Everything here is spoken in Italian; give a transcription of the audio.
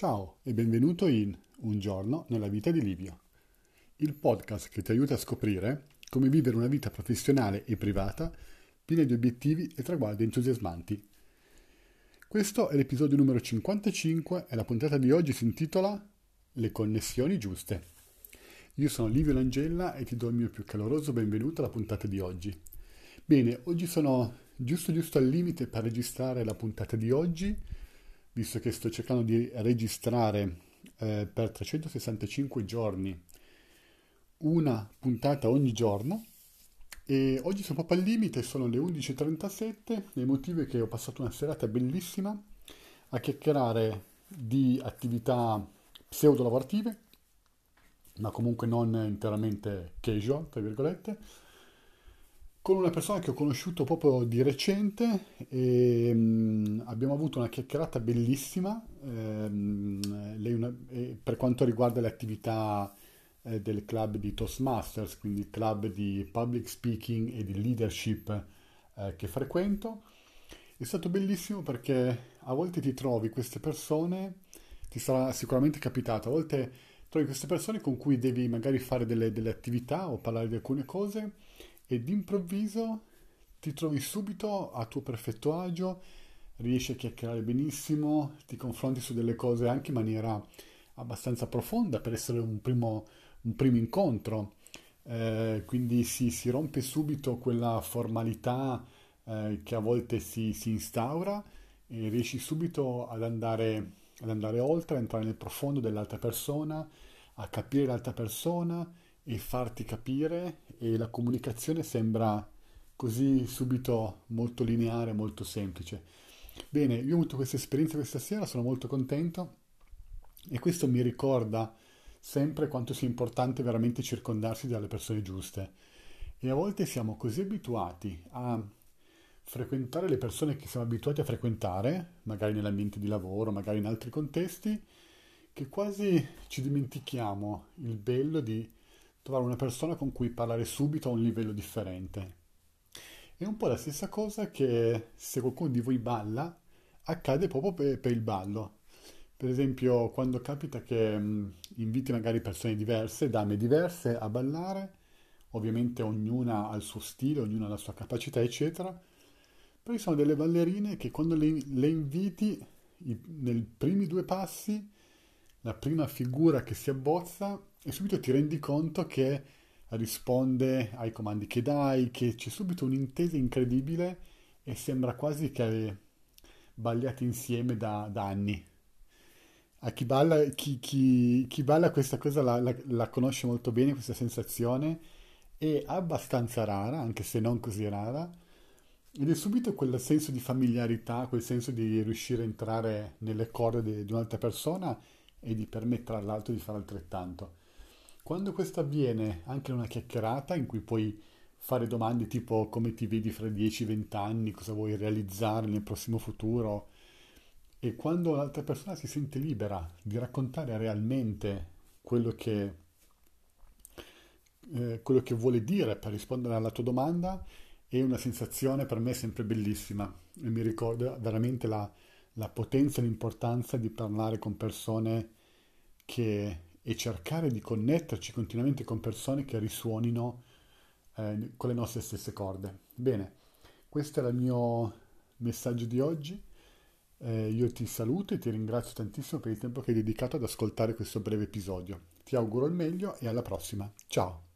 Ciao e benvenuto in Un giorno nella vita di Livio, il podcast che ti aiuta a scoprire come vivere una vita professionale e privata piena di obiettivi e traguardi entusiasmanti. Questo è l'episodio numero 55 e la puntata di oggi si intitola Le connessioni giuste. Io sono Livio Langella e ti do il mio più caloroso benvenuto alla puntata di oggi. Bene, oggi sono giusto giusto al limite per registrare la puntata di oggi visto che sto cercando di registrare eh, per 365 giorni una puntata ogni giorno e oggi sono proprio al limite, sono le 11.37 il motivo è che ho passato una serata bellissima a chiacchierare di attività pseudo lavorative ma comunque non interamente casual, tra virgolette, con una persona che ho conosciuto proprio di recente e um, abbiamo avuto una chiacchierata bellissima ehm, una, eh, per quanto riguarda le attività eh, del club di Toastmasters, quindi il club di public speaking e di leadership eh, che frequento. È stato bellissimo perché a volte ti trovi queste persone, ti sarà sicuramente capitato, a volte trovi queste persone con cui devi magari fare delle, delle attività o parlare di alcune cose e d'improvviso ti trovi subito a tuo perfetto agio, riesci a chiacchierare benissimo, ti confronti su delle cose anche in maniera abbastanza profonda per essere un primo, un primo incontro. Eh, quindi si, si, rompe subito quella formalità eh, che a volte si, si, instaura e riesci subito ad andare, ad andare oltre, a entrare nel profondo dell'altra persona, a capire l'altra persona e farti capire e la comunicazione sembra così subito molto lineare, molto semplice. Bene, io ho avuto questa esperienza questa sera, sono molto contento e questo mi ricorda sempre quanto sia importante veramente circondarsi dalle persone giuste. E a volte siamo così abituati a frequentare le persone che siamo abituati a frequentare, magari nell'ambiente di lavoro, magari in altri contesti, che quasi ci dimentichiamo il bello di trovare una persona con cui parlare subito a un livello differente. È un po' la stessa cosa che se qualcuno di voi balla, accade proprio per, per il ballo. Per esempio, quando capita che mh, inviti magari persone diverse, dame diverse a ballare, ovviamente ognuna ha il suo stile, ognuna ha la sua capacità, eccetera. Poi sono delle ballerine che quando le, le inviti, i, nei primi due passi, la prima figura che si abbozza e subito ti rendi conto che risponde ai comandi che dai, che c'è subito un'intesa incredibile e sembra quasi che balliate insieme da, da anni. A chi balla, chi, chi, chi balla questa cosa la, la, la, conosce molto bene, questa sensazione, è abbastanza rara, anche se non così rara, ed è subito quel senso di familiarità, quel senso di riuscire a entrare nelle corde di, di un'altra persona e di permettere all'altro di fare altrettanto. Quando questo avviene anche in una chiacchierata in cui puoi fare domande tipo come ti vedi fra 10-20 anni, cosa vuoi realizzare nel prossimo futuro, e quando l'altra persona si sente libera di raccontare realmente quello che, eh, quello che vuole dire per rispondere alla tua domanda, è una sensazione per me sempre bellissima. E mi ricorda veramente la, la potenza e l'importanza di parlare con persone che e cercare di connetterci continuamente con persone che risuonino eh, con le nostre stesse corde. Bene, questo era il mio messaggio di oggi. Eh, io ti saluto e ti ringrazio tantissimo per il tempo che hai dedicato ad ascoltare questo breve episodio. Ti auguro il meglio e alla prossima. Ciao!